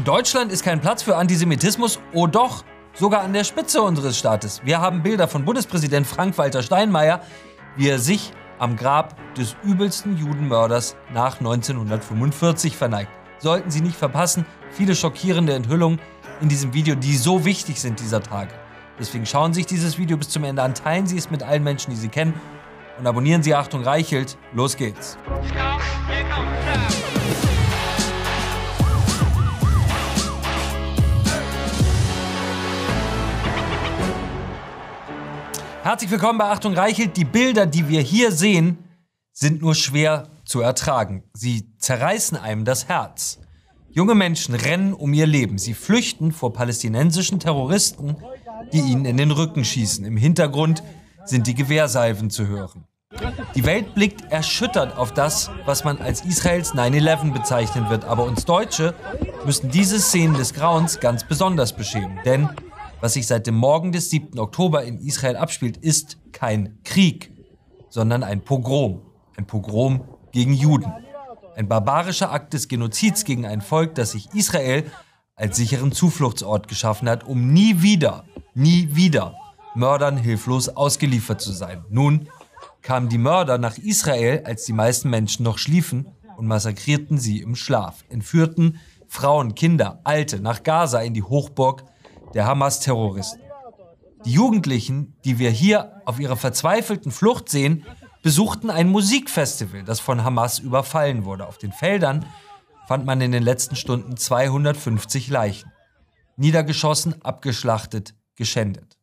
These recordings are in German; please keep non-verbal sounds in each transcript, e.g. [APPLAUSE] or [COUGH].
In Deutschland ist kein Platz für Antisemitismus, oh doch, sogar an der Spitze unseres Staates. Wir haben Bilder von Bundespräsident Frank-Walter Steinmeier, wie er sich am Grab des übelsten Judenmörders nach 1945 verneigt. Sollten Sie nicht verpassen, viele schockierende Enthüllungen in diesem Video, die so wichtig sind dieser Tage. Deswegen schauen Sie sich dieses Video bis zum Ende an, teilen Sie es mit allen Menschen, die Sie kennen und abonnieren Sie Achtung Reichelt. Los geht's. Herzlich willkommen bei Achtung Reichelt. Die Bilder, die wir hier sehen, sind nur schwer zu ertragen. Sie zerreißen einem das Herz. Junge Menschen rennen um ihr Leben. Sie flüchten vor palästinensischen Terroristen, die ihnen in den Rücken schießen. Im Hintergrund sind die Gewehrsalven zu hören. Die Welt blickt erschüttert auf das, was man als Israels 9-11 bezeichnen wird. Aber uns Deutsche müssen diese Szenen des Grauens ganz besonders beschämen. Denn was sich seit dem Morgen des 7. Oktober in Israel abspielt, ist kein Krieg, sondern ein Pogrom. Ein Pogrom gegen Juden. Ein barbarischer Akt des Genozids gegen ein Volk, das sich Israel als sicheren Zufluchtsort geschaffen hat, um nie wieder, nie wieder Mördern hilflos ausgeliefert zu sein. Nun kamen die Mörder nach Israel, als die meisten Menschen noch schliefen, und massakrierten sie im Schlaf, entführten Frauen, Kinder, Alte nach Gaza in die Hochburg der Hamas-Terroristen. Die Jugendlichen, die wir hier auf ihrer verzweifelten Flucht sehen, besuchten ein Musikfestival, das von Hamas überfallen wurde. Auf den Feldern fand man in den letzten Stunden 250 Leichen. Niedergeschossen, abgeschlachtet, geschändet.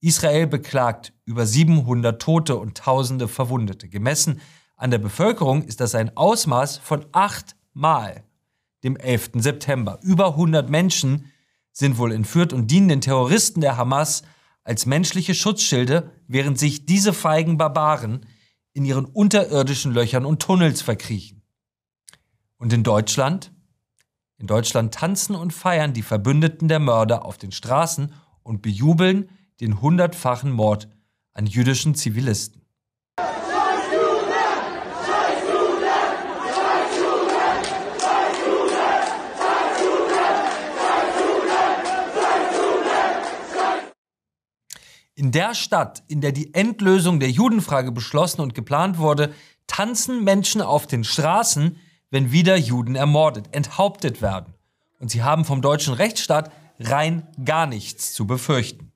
Israel beklagt über 700 Tote und Tausende Verwundete. Gemessen an der Bevölkerung ist das ein Ausmaß von achtmal dem 11. September. Über 100 Menschen sind wohl entführt und dienen den Terroristen der Hamas als menschliche Schutzschilde, während sich diese feigen Barbaren in ihren unterirdischen Löchern und Tunnels verkriechen. Und in Deutschland? In Deutschland tanzen und feiern die Verbündeten der Mörder auf den Straßen und bejubeln den hundertfachen Mord an jüdischen Zivilisten. In der Stadt, in der die Endlösung der Judenfrage beschlossen und geplant wurde, tanzen Menschen auf den Straßen, wenn wieder Juden ermordet, enthauptet werden. Und sie haben vom deutschen Rechtsstaat rein gar nichts zu befürchten.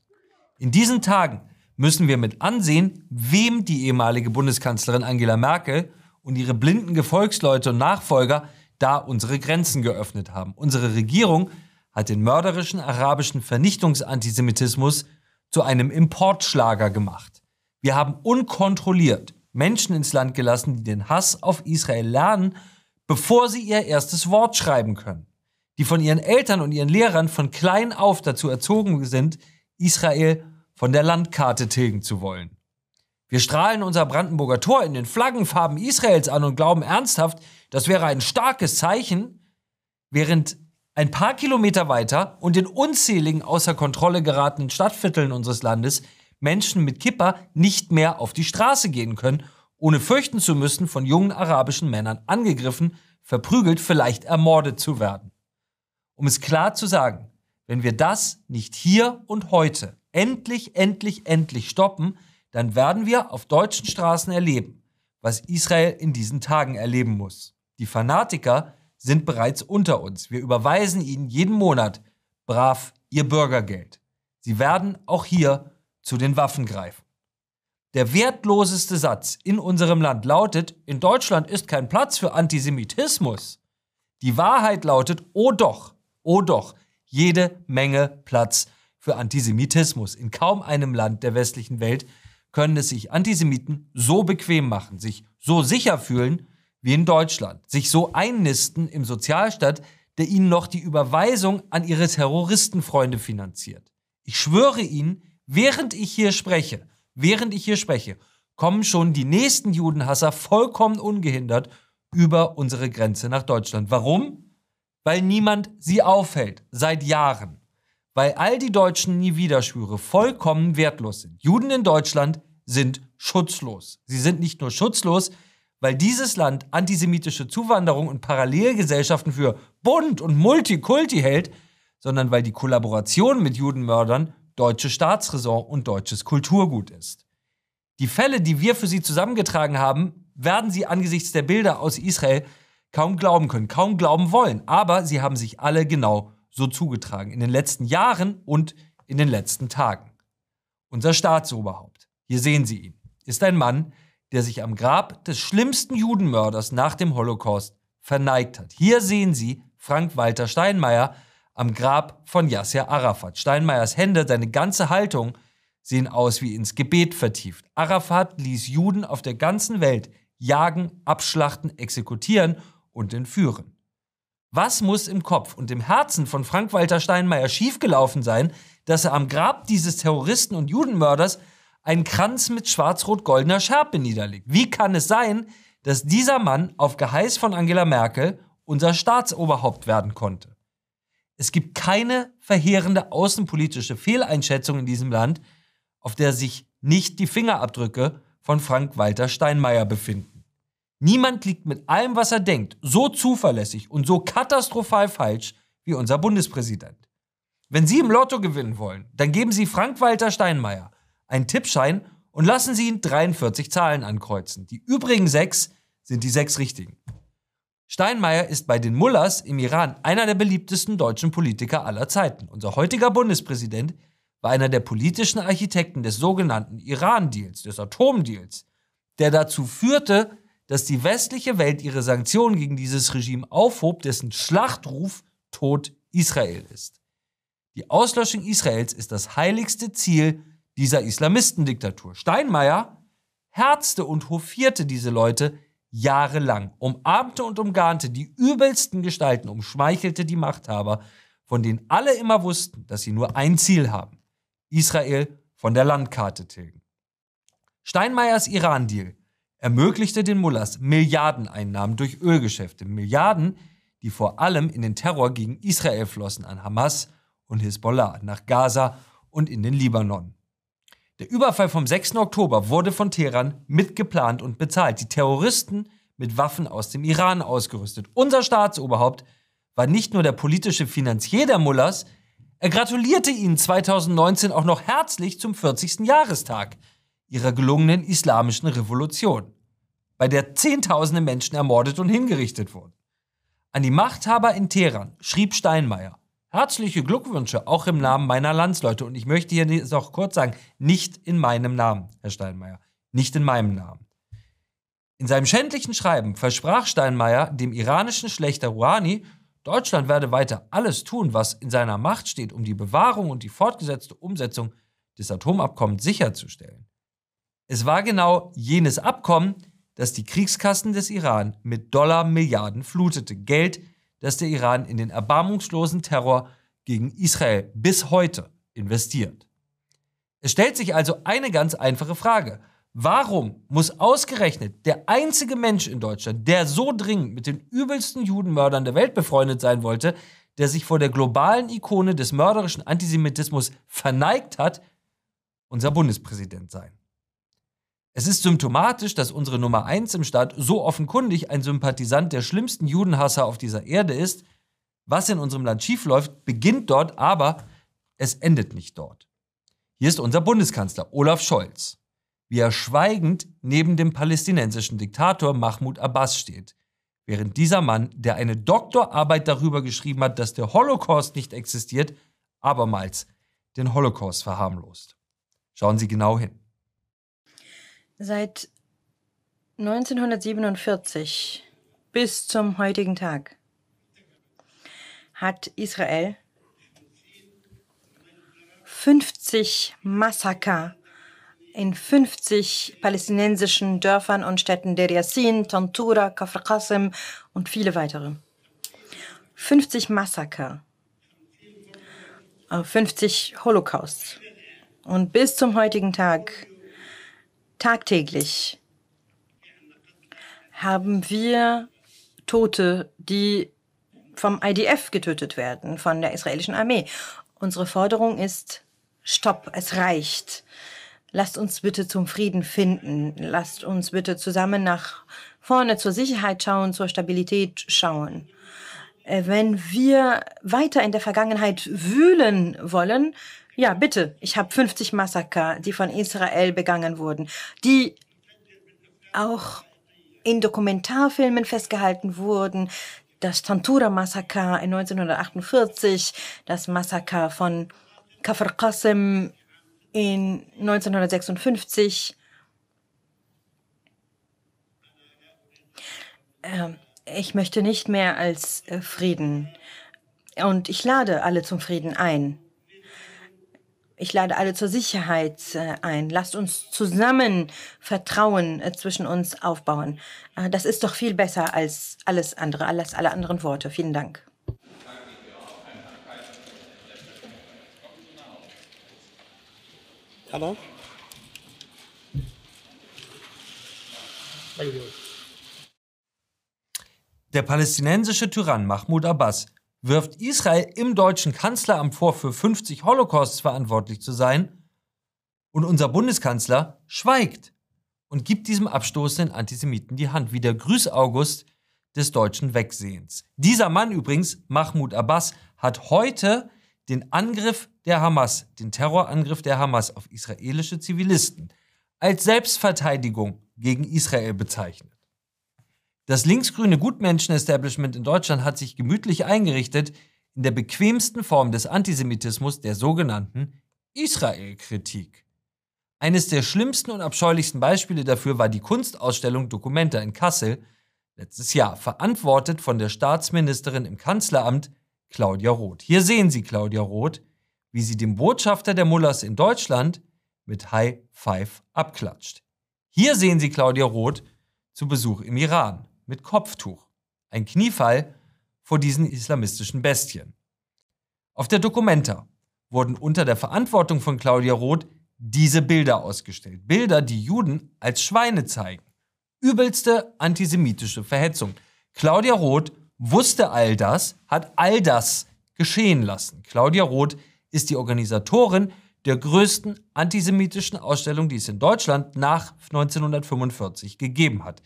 In diesen Tagen müssen wir mit ansehen, wem die ehemalige Bundeskanzlerin Angela Merkel und ihre blinden Gefolgsleute und Nachfolger da unsere Grenzen geöffnet haben. Unsere Regierung hat den mörderischen arabischen Vernichtungsantisemitismus zu einem Importschlager gemacht. Wir haben unkontrolliert Menschen ins Land gelassen, die den Hass auf Israel lernen, bevor sie ihr erstes Wort schreiben können. Die von ihren Eltern und ihren Lehrern von klein auf dazu erzogen sind, Israel von der Landkarte tilgen zu wollen. Wir strahlen unser Brandenburger Tor in den Flaggenfarben Israels an und glauben ernsthaft, das wäre ein starkes Zeichen, während ein paar Kilometer weiter und in unzähligen außer Kontrolle geratenen Stadtvierteln unseres Landes Menschen mit Kippa nicht mehr auf die Straße gehen können, ohne fürchten zu müssen, von jungen arabischen Männern angegriffen, verprügelt, vielleicht ermordet zu werden. Um es klar zu sagen, wenn wir das nicht hier und heute endlich, endlich, endlich stoppen, dann werden wir auf deutschen Straßen erleben, was Israel in diesen Tagen erleben muss. Die Fanatiker, sind bereits unter uns. Wir überweisen ihnen jeden Monat brav ihr Bürgergeld. Sie werden auch hier zu den Waffen greifen. Der wertloseste Satz in unserem Land lautet, in Deutschland ist kein Platz für Antisemitismus. Die Wahrheit lautet, oh doch, oh doch, jede Menge Platz für Antisemitismus. In kaum einem Land der westlichen Welt können es sich Antisemiten so bequem machen, sich so sicher fühlen, wie in Deutschland, sich so einnisten im Sozialstaat, der ihnen noch die Überweisung an ihre Terroristenfreunde finanziert. Ich schwöre Ihnen, während ich hier spreche, während ich hier spreche, kommen schon die nächsten Judenhasser vollkommen ungehindert über unsere Grenze nach Deutschland. Warum? Weil niemand sie aufhält, seit Jahren. Weil all die deutschen Nie Wiederschwüre vollkommen wertlos sind. Juden in Deutschland sind schutzlos. Sie sind nicht nur schutzlos, weil dieses Land antisemitische Zuwanderung und Parallelgesellschaften für bunt und Multikulti hält, sondern weil die Kollaboration mit Judenmördern deutsche Staatsräson und deutsches Kulturgut ist. Die Fälle, die wir für Sie zusammengetragen haben, werden Sie angesichts der Bilder aus Israel kaum glauben können, kaum glauben wollen. Aber sie haben sich alle genau so zugetragen in den letzten Jahren und in den letzten Tagen. Unser Staatsoberhaupt, hier sehen Sie ihn, ist ein Mann, der sich am Grab des schlimmsten Judenmörders nach dem Holocaust verneigt hat. Hier sehen Sie Frank-Walter Steinmeier am Grab von Yasser Arafat. Steinmeiers Hände, seine ganze Haltung sehen aus wie ins Gebet vertieft. Arafat ließ Juden auf der ganzen Welt jagen, abschlachten, exekutieren und entführen. Was muss im Kopf und im Herzen von Frank-Walter Steinmeier schiefgelaufen sein, dass er am Grab dieses Terroristen und Judenmörders einen Kranz mit schwarz-rot-goldener Schärpe niederlegt? Wie kann es sein, dass dieser Mann auf Geheiß von Angela Merkel unser Staatsoberhaupt werden konnte? Es gibt keine verheerende außenpolitische Fehleinschätzung in diesem Land, auf der sich nicht die Fingerabdrücke von Frank-Walter Steinmeier befinden. Niemand liegt mit allem, was er denkt, so zuverlässig und so katastrophal falsch wie unser Bundespräsident. Wenn Sie im Lotto gewinnen wollen, dann geben Sie Frank-Walter Steinmeier einen Tippschein und lassen Sie ihn 43 Zahlen ankreuzen. Die übrigen sechs sind die sechs richtigen. Steinmeier ist bei den Mullahs im Iran einer der beliebtesten deutschen Politiker aller Zeiten. Unser heutiger Bundespräsident war einer der politischen Architekten des sogenannten Iran-Deals, des Atomdeals, der dazu führte, dass die westliche Welt ihre Sanktionen gegen dieses Regime aufhob, dessen Schlachtruf Tod Israel ist. Die Auslöschung Israels ist das heiligste Ziel dieser Islamistendiktatur. Steinmeier herzte und hofierte diese Leute jahrelang, umarmte und umgarnte die übelsten Gestalten, umschmeichelte die Machthaber, von denen alle immer wussten, dass sie nur ein Ziel haben, Israel von der Landkarte tilgen. Steinmeiers Iran-Deal ermöglichte den Mullahs Milliardeneinnahmen durch Ölgeschäfte, Milliarden, die vor allem in den Terror gegen Israel flossen an Hamas und Hisbollah, nach Gaza und in den Libanon. Der Überfall vom 6. Oktober wurde von Teheran mitgeplant und bezahlt. Die Terroristen mit Waffen aus dem Iran ausgerüstet. Unser Staatsoberhaupt war nicht nur der politische Finanzier der Mullahs, er gratulierte ihnen 2019 auch noch herzlich zum 40. Jahrestag ihrer gelungenen islamischen Revolution, bei der Zehntausende Menschen ermordet und hingerichtet wurden. An die Machthaber in Teheran schrieb Steinmeier, herzliche Glückwünsche auch im Namen meiner Landsleute und ich möchte hier noch kurz sagen, nicht in meinem Namen, Herr Steinmeier, nicht in meinem Namen. In seinem schändlichen Schreiben versprach Steinmeier dem iranischen Schlechter Rouhani Deutschland werde weiter alles tun, was in seiner Macht steht, um die Bewahrung und die fortgesetzte Umsetzung des Atomabkommens sicherzustellen. Es war genau jenes Abkommen, das die Kriegskassen des Iran mit Dollar-Milliarden flutete. Geld, das der Iran in den erbarmungslosen Terror gegen Israel bis heute investiert. Es stellt sich also eine ganz einfache Frage. Warum muss ausgerechnet der einzige Mensch in Deutschland, der so dringend mit den übelsten Judenmördern der Welt befreundet sein wollte, der sich vor der globalen Ikone des mörderischen Antisemitismus verneigt hat, unser Bundespräsident sein? Es ist symptomatisch, dass unsere Nummer eins im Staat so offenkundig ein Sympathisant der schlimmsten Judenhasser auf dieser Erde ist. Was in unserem Land schiefläuft, beginnt dort, aber es endet nicht dort. Hier ist unser Bundeskanzler Olaf Scholz wie er schweigend neben dem palästinensischen Diktator Mahmoud Abbas steht, während dieser Mann, der eine Doktorarbeit darüber geschrieben hat, dass der Holocaust nicht existiert, abermals den Holocaust verharmlost. Schauen Sie genau hin. Seit 1947 bis zum heutigen Tag hat Israel 50 Massaker in 50 palästinensischen Dörfern und Städten Der Yassin, Tantura, Kafr Qasim und viele weitere. 50 Massaker, 50 Holocausts. Und bis zum heutigen Tag, tagtäglich, haben wir Tote, die vom IDF getötet werden, von der israelischen Armee. Unsere Forderung ist, stopp, es reicht. Lasst uns bitte zum Frieden finden. Lasst uns bitte zusammen nach vorne zur Sicherheit schauen, zur Stabilität schauen. Äh, wenn wir weiter in der Vergangenheit wühlen wollen, ja, bitte, ich habe 50 Massaker, die von Israel begangen wurden, die auch in Dokumentarfilmen festgehalten wurden. Das Tantura-Massaker in 1948, das Massaker von Kafr Qasem in 1956. Ähm, ich möchte nicht mehr als äh, Frieden. Und ich lade alle zum Frieden ein. Ich lade alle zur Sicherheit äh, ein. Lasst uns zusammen Vertrauen äh, zwischen uns aufbauen. Äh, das ist doch viel besser als alles andere, alles, alle anderen Worte. Vielen Dank. Hallo? Der palästinensische Tyrann Mahmoud Abbas wirft Israel im deutschen Kanzleramt vor, für 50 Holocausts verantwortlich zu sein. Und unser Bundeskanzler schweigt und gibt diesem abstoßenden Antisemiten die Hand, wie der Grüß August des deutschen Wegsehens. Dieser Mann übrigens, Mahmoud Abbas, hat heute den Angriff der Hamas, den Terrorangriff der Hamas auf israelische Zivilisten, als Selbstverteidigung gegen Israel bezeichnet. Das linksgrüne Gutmenschen-Establishment in Deutschland hat sich gemütlich eingerichtet in der bequemsten Form des Antisemitismus, der sogenannten Israel-Kritik. Eines der schlimmsten und abscheulichsten Beispiele dafür war die Kunstausstellung Documenta in Kassel letztes Jahr, verantwortet von der Staatsministerin im Kanzleramt Claudia Roth. Hier sehen Sie Claudia Roth, wie sie dem Botschafter der Mullahs in Deutschland mit High Five abklatscht. Hier sehen Sie Claudia Roth zu Besuch im Iran mit Kopftuch. Ein Kniefall vor diesen islamistischen Bestien. Auf der Documenta wurden unter der Verantwortung von Claudia Roth diese Bilder ausgestellt. Bilder, die Juden als Schweine zeigen. Übelste antisemitische Verhetzung. Claudia Roth wusste all das, hat all das geschehen lassen. Claudia Roth ist die Organisatorin der größten antisemitischen Ausstellung, die es in Deutschland nach 1945 gegeben hat.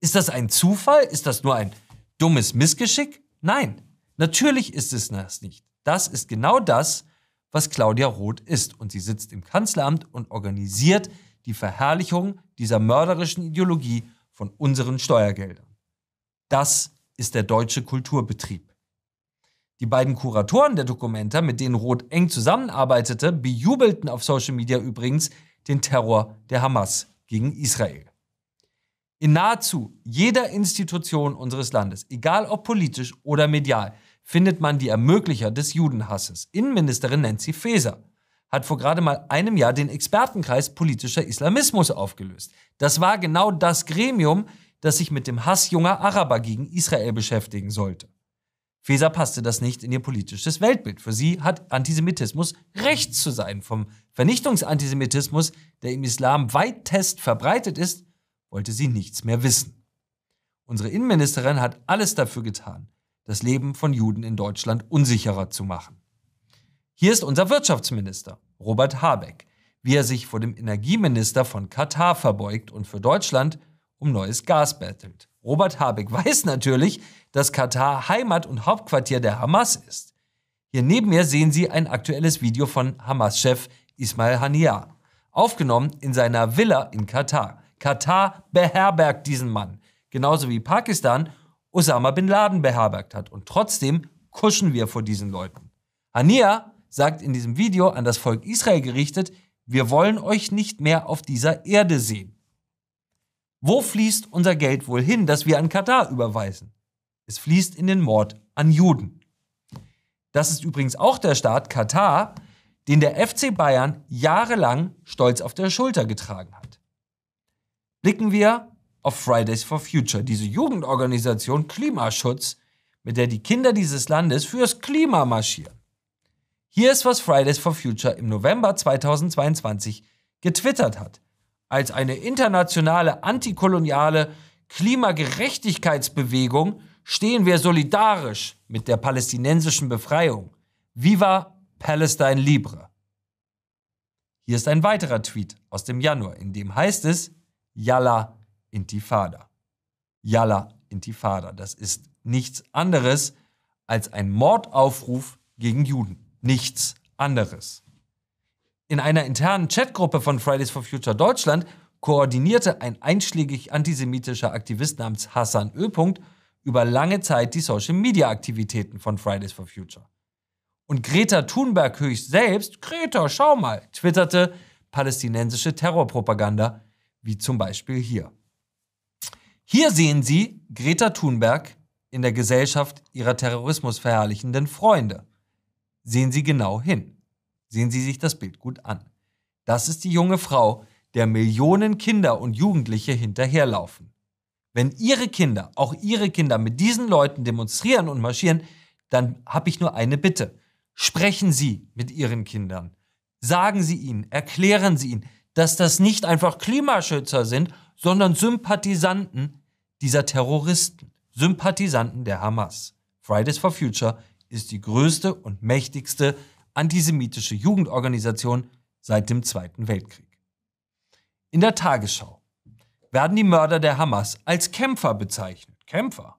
Ist das ein Zufall? Ist das nur ein dummes Missgeschick? Nein, natürlich ist es das nicht. Das ist genau das, was Claudia Roth ist. Und sie sitzt im Kanzleramt und organisiert die Verherrlichung dieser mörderischen Ideologie von unseren Steuergeldern. Das ist der deutsche Kulturbetrieb. Die beiden Kuratoren der Dokumenta, mit denen Roth eng zusammenarbeitete, bejubelten auf Social Media übrigens den Terror der Hamas gegen Israel. In nahezu jeder Institution unseres Landes, egal ob politisch oder medial, findet man die Ermöglicher des Judenhasses. Innenministerin Nancy Faeser hat vor gerade mal einem Jahr den Expertenkreis politischer Islamismus aufgelöst. Das war genau das Gremium, das sich mit dem Hass junger Araber gegen Israel beschäftigen sollte. Faeser passte das nicht in ihr politisches Weltbild. Für sie hat Antisemitismus rechts zu sein. Vom Vernichtungsantisemitismus, der im Islam weitest verbreitet ist, wollte sie nichts mehr wissen. Unsere Innenministerin hat alles dafür getan, das Leben von Juden in Deutschland unsicherer zu machen. Hier ist unser Wirtschaftsminister, Robert Habeck, wie er sich vor dem Energieminister von Katar verbeugt und für Deutschland um neues Gas bettelt. Robert Habeck [LAUGHS] weiß natürlich, dass Katar Heimat und Hauptquartier der Hamas ist. Hier neben mir sehen Sie ein aktuelles Video von Hamas-Chef Ismail Haniyeh, aufgenommen in seiner Villa in Katar. Katar beherbergt diesen Mann, genauso wie Pakistan Osama bin Laden beherbergt hat. Und trotzdem kuschen wir vor diesen Leuten. Hania sagt in diesem Video an das Volk Israel gerichtet, wir wollen euch nicht mehr auf dieser Erde sehen. Wo fließt unser Geld wohl hin, das wir an Katar überweisen? Es fließt in den Mord an Juden. Das ist übrigens auch der Staat Katar, den der FC Bayern jahrelang stolz auf der Schulter getragen hat blicken wir auf Fridays for Future, diese Jugendorganisation Klimaschutz, mit der die Kinder dieses Landes fürs Klima marschieren. Hier ist, was Fridays for Future im November 2022 getwittert hat. Als eine internationale antikoloniale Klimagerechtigkeitsbewegung stehen wir solidarisch mit der palästinensischen Befreiung. Viva Palestine Libre. Hier ist ein weiterer Tweet aus dem Januar, in dem heißt es, Yalla Intifada. Yalla Intifada. Das ist nichts anderes als ein Mordaufruf gegen Juden. Nichts anderes. In einer internen Chatgruppe von Fridays for Future Deutschland koordinierte ein einschlägig antisemitischer Aktivist namens Hassan Ö. über lange Zeit die Social-Media-Aktivitäten von Fridays for Future. Und Greta Thunberg höchst selbst, Greta, schau mal, twitterte palästinensische Terrorpropaganda, wie zum Beispiel hier. Hier sehen Sie Greta Thunberg in der Gesellschaft ihrer terrorismusverherrlichenden Freunde. Sehen Sie genau hin. Sehen Sie sich das Bild gut an. Das ist die junge Frau, der Millionen Kinder und Jugendliche hinterherlaufen. Wenn Ihre Kinder, auch Ihre Kinder mit diesen Leuten demonstrieren und marschieren, dann habe ich nur eine Bitte. Sprechen Sie mit Ihren Kindern. Sagen Sie ihnen, erklären Sie ihnen, dass das nicht einfach Klimaschützer sind, sondern Sympathisanten dieser Terroristen, Sympathisanten der Hamas. Fridays for Future ist die größte und mächtigste antisemitische Jugendorganisation seit dem Zweiten Weltkrieg. In der Tagesschau werden die Mörder der Hamas als Kämpfer bezeichnet. Kämpfer.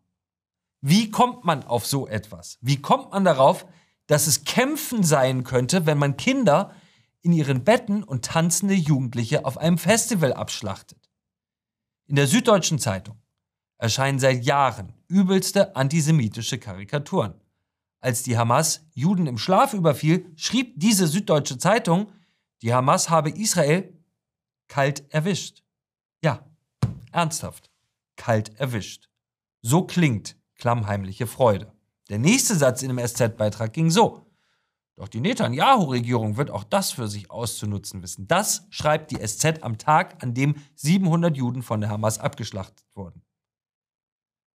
Wie kommt man auf so etwas? Wie kommt man darauf, dass es Kämpfen sein könnte, wenn man Kinder in ihren Betten und tanzende Jugendliche auf einem Festival abschlachtet? In der Süddeutschen Zeitung erscheinen seit Jahren übelste antisemitische Karikaturen. Als die Hamas Juden im Schlaf überfiel, schrieb diese Süddeutsche Zeitung, die Hamas habe Israel kalt erwischt. Ja, ernsthaft, kalt erwischt. So klingt klammheimliche Freude. Der nächste Satz in dem SZ-Beitrag ging so. Doch die Netanyahu-Regierung wird auch das für sich auszunutzen wissen. Das schreibt die SZ am Tag, an dem 700 Juden von der Hamas abgeschlachtet wurden.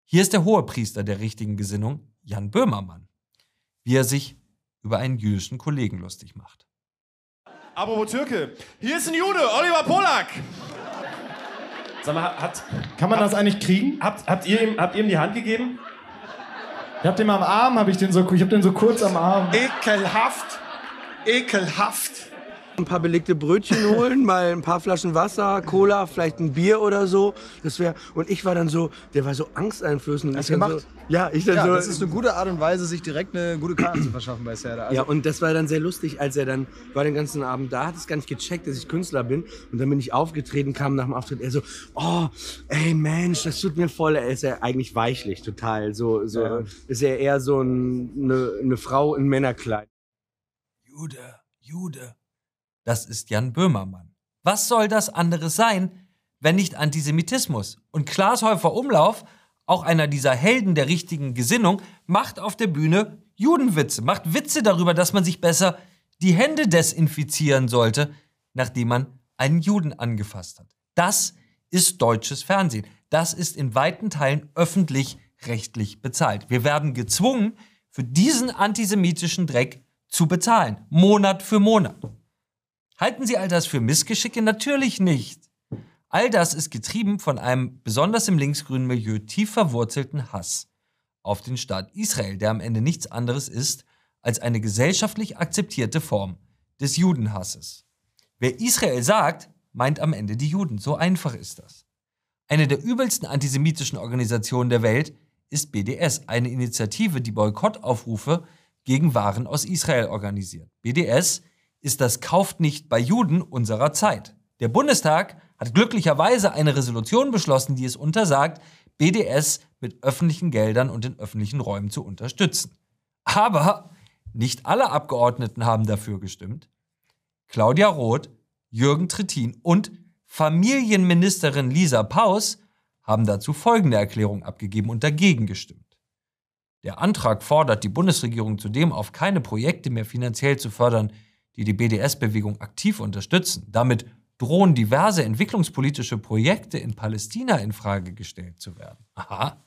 Hier ist der Hohepriester der richtigen Gesinnung, Jan Böhmermann, wie er sich über einen jüdischen Kollegen lustig macht. Aber wo Türke, hier ist ein Jude, Oliver Polak. Sag mal, hat, Kann man das eigentlich kriegen? habt, habt, ihr ihm, habt ihr ihm die Hand gegeben? Ich hab den am Arm, hab ich den so, ich hab den so kurz am Arm. Ekelhaft. Ekelhaft. Ein paar belegte Brötchen holen, [LAUGHS] mal ein paar Flaschen Wasser, Cola, vielleicht ein Bier oder so. Das wäre und ich war dann so, der war so angsteinflößend. und Hast du gemacht? So, ja, ich dann Ja, so. das ist eine gute Art und Weise, sich direkt eine gute Karte zu verschaffen bei Serda. Also, ja, und das war dann sehr lustig, als er dann war den ganzen Abend da, hat es gar nicht gecheckt, dass ich Künstler bin. Und dann bin ich aufgetreten, kam nach dem Auftritt, er so, oh, ey Mensch, das tut mir voll. Er ist ja eigentlich weichlich, total. So, so Ja. ist er eher so ein, eine, eine Frau in Männerkleid. Jude, Jude. Das ist Jan Böhmermann. Was soll das anderes sein, wenn nicht Antisemitismus? Und Klaas Häufer Umlauf, auch einer dieser Helden der richtigen Gesinnung, macht auf der Bühne Judenwitze, macht Witze darüber, dass man sich besser die Hände desinfizieren sollte, nachdem man einen Juden angefasst hat. Das ist deutsches Fernsehen. Das ist in weiten Teilen öffentlich-rechtlich bezahlt. Wir werden gezwungen, für diesen antisemitischen Dreck zu bezahlen, Monat für Monat. Halten Sie all das für Missgeschicke? Natürlich nicht. All das ist getrieben von einem besonders im linksgrünen Milieu tief verwurzelten Hass auf den Staat Israel, der am Ende nichts anderes ist als eine gesellschaftlich akzeptierte Form des Judenhasses. Wer Israel sagt, meint am Ende die Juden. So einfach ist das. Eine der übelsten antisemitischen Organisationen der Welt ist BDS, eine Initiative, die Boykottaufrufe gegen Waren aus Israel organisiert. BDS ist das Kauft nicht bei Juden unserer Zeit. Der Bundestag hat glücklicherweise eine Resolution beschlossen, die es untersagt, BDS mit öffentlichen Geldern und in öffentlichen Räumen zu unterstützen. Aber nicht alle Abgeordneten haben dafür gestimmt. Claudia Roth, Jürgen Trittin und Familienministerin Lisa Paus haben dazu folgende Erklärung abgegeben und dagegen gestimmt. Der Antrag fordert die Bundesregierung zudem auf keine Projekte mehr finanziell zu fördern, die die BDS-Bewegung aktiv unterstützen. Damit drohen diverse entwicklungspolitische Projekte in Palästina in Frage gestellt zu werden. Aha.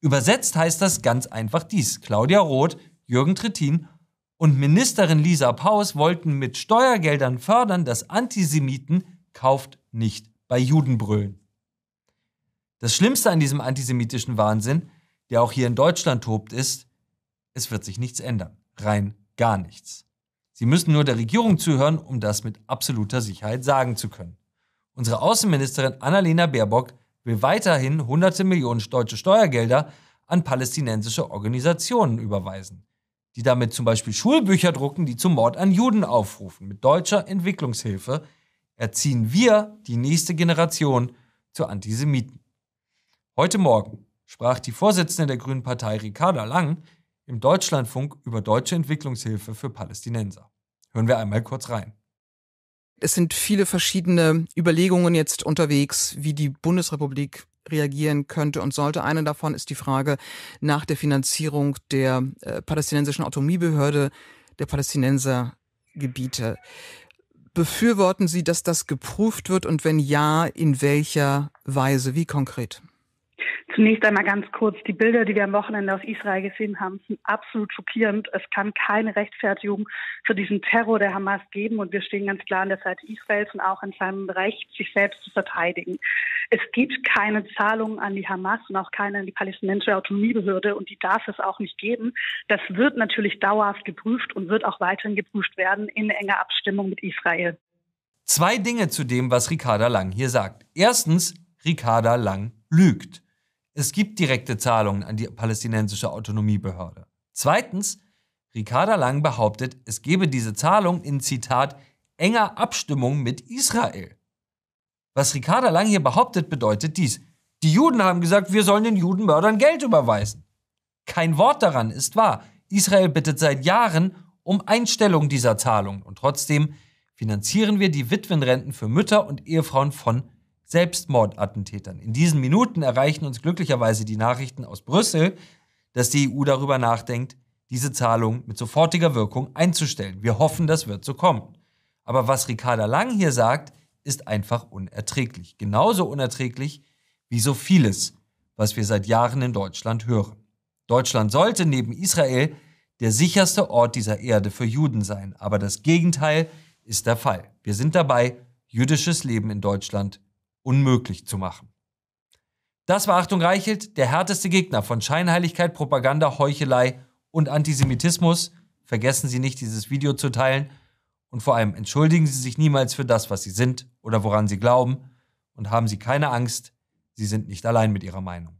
Übersetzt heißt das ganz einfach dies. Claudia Roth, Jürgen Trittin und Ministerin Lisa Paus wollten mit Steuergeldern fördern, dass Antisemiten kauft nicht bei Juden brüllen. Das Schlimmste an diesem antisemitischen Wahnsinn, der auch hier in Deutschland tobt, ist, es wird sich nichts ändern. Rein gar nichts. Sie müssen nur der Regierung zuhören, um das mit absoluter Sicherheit sagen zu können. Unsere Außenministerin Annalena Baerbock will weiterhin hunderte Millionen deutsche Steuergelder an palästinensische Organisationen überweisen, die damit zum Beispiel Schulbücher drucken, die zum Mord an Juden aufrufen. Mit deutscher Entwicklungshilfe erziehen wir die nächste Generation zu Antisemiten. Heute Morgen sprach die Vorsitzende der Grünen Partei Ricarda Lang im Deutschlandfunk über deutsche Entwicklungshilfe für Palästinenser. Hören wir einmal kurz rein. Es sind viele verschiedene Überlegungen jetzt unterwegs, wie die Bundesrepublik reagieren könnte und sollte. Eine davon ist die Frage nach der Finanzierung der äh, palästinensischen Autonomiebehörde der Palästinensergebiete. Befürworten Sie, dass das geprüft wird und wenn ja, in welcher Weise? Wie konkret? Zunächst einmal ganz kurz, die Bilder, die wir am Wochenende aus Israel gesehen haben, sind absolut schockierend. Es kann keine Rechtfertigung für diesen Terror der Hamas geben und wir stehen ganz klar an der Seite Israels und auch in seinem Recht, sich selbst zu verteidigen. Es gibt keine Zahlungen an die Hamas und auch keine an die palästinensische Autonomiebehörde und die darf es auch nicht geben. Das wird natürlich dauerhaft geprüft und wird auch weiterhin geprüft werden in enger Abstimmung mit Israel. Zwei Dinge zu dem, was Ricarda Lang hier sagt. Erstens, Ricarda Lang lügt. Es gibt direkte Zahlungen an die palästinensische Autonomiebehörde. Zweitens, Ricarda Lang behauptet, es gebe diese Zahlung in Zitat enger Abstimmung mit Israel. Was Ricarda Lang hier behauptet, bedeutet dies. Die Juden haben gesagt, wir sollen den Judenmördern Geld überweisen. Kein Wort daran ist wahr. Israel bittet seit Jahren um Einstellung dieser Zahlung und trotzdem finanzieren wir die Witwenrenten für Mütter und Ehefrauen von Selbstmordattentätern. In diesen Minuten erreichen uns glücklicherweise die Nachrichten aus Brüssel, dass die EU darüber nachdenkt, diese Zahlung mit sofortiger Wirkung einzustellen. Wir hoffen, das wird so kommen. Aber was Ricarda Lang hier sagt, ist einfach unerträglich. Genauso unerträglich wie so vieles, was wir seit Jahren in Deutschland hören. Deutschland sollte neben Israel der sicherste Ort dieser Erde für Juden sein. Aber das Gegenteil ist der Fall. Wir sind dabei, jüdisches Leben in Deutschland unmöglich zu machen. Das war Achtung Reichelt, der härteste Gegner von Scheinheiligkeit, Propaganda, Heuchelei und Antisemitismus. Vergessen Sie nicht, dieses Video zu teilen und vor allem entschuldigen Sie sich niemals für das, was Sie sind oder woran Sie glauben und haben Sie keine Angst, Sie sind nicht allein mit Ihrer Meinung.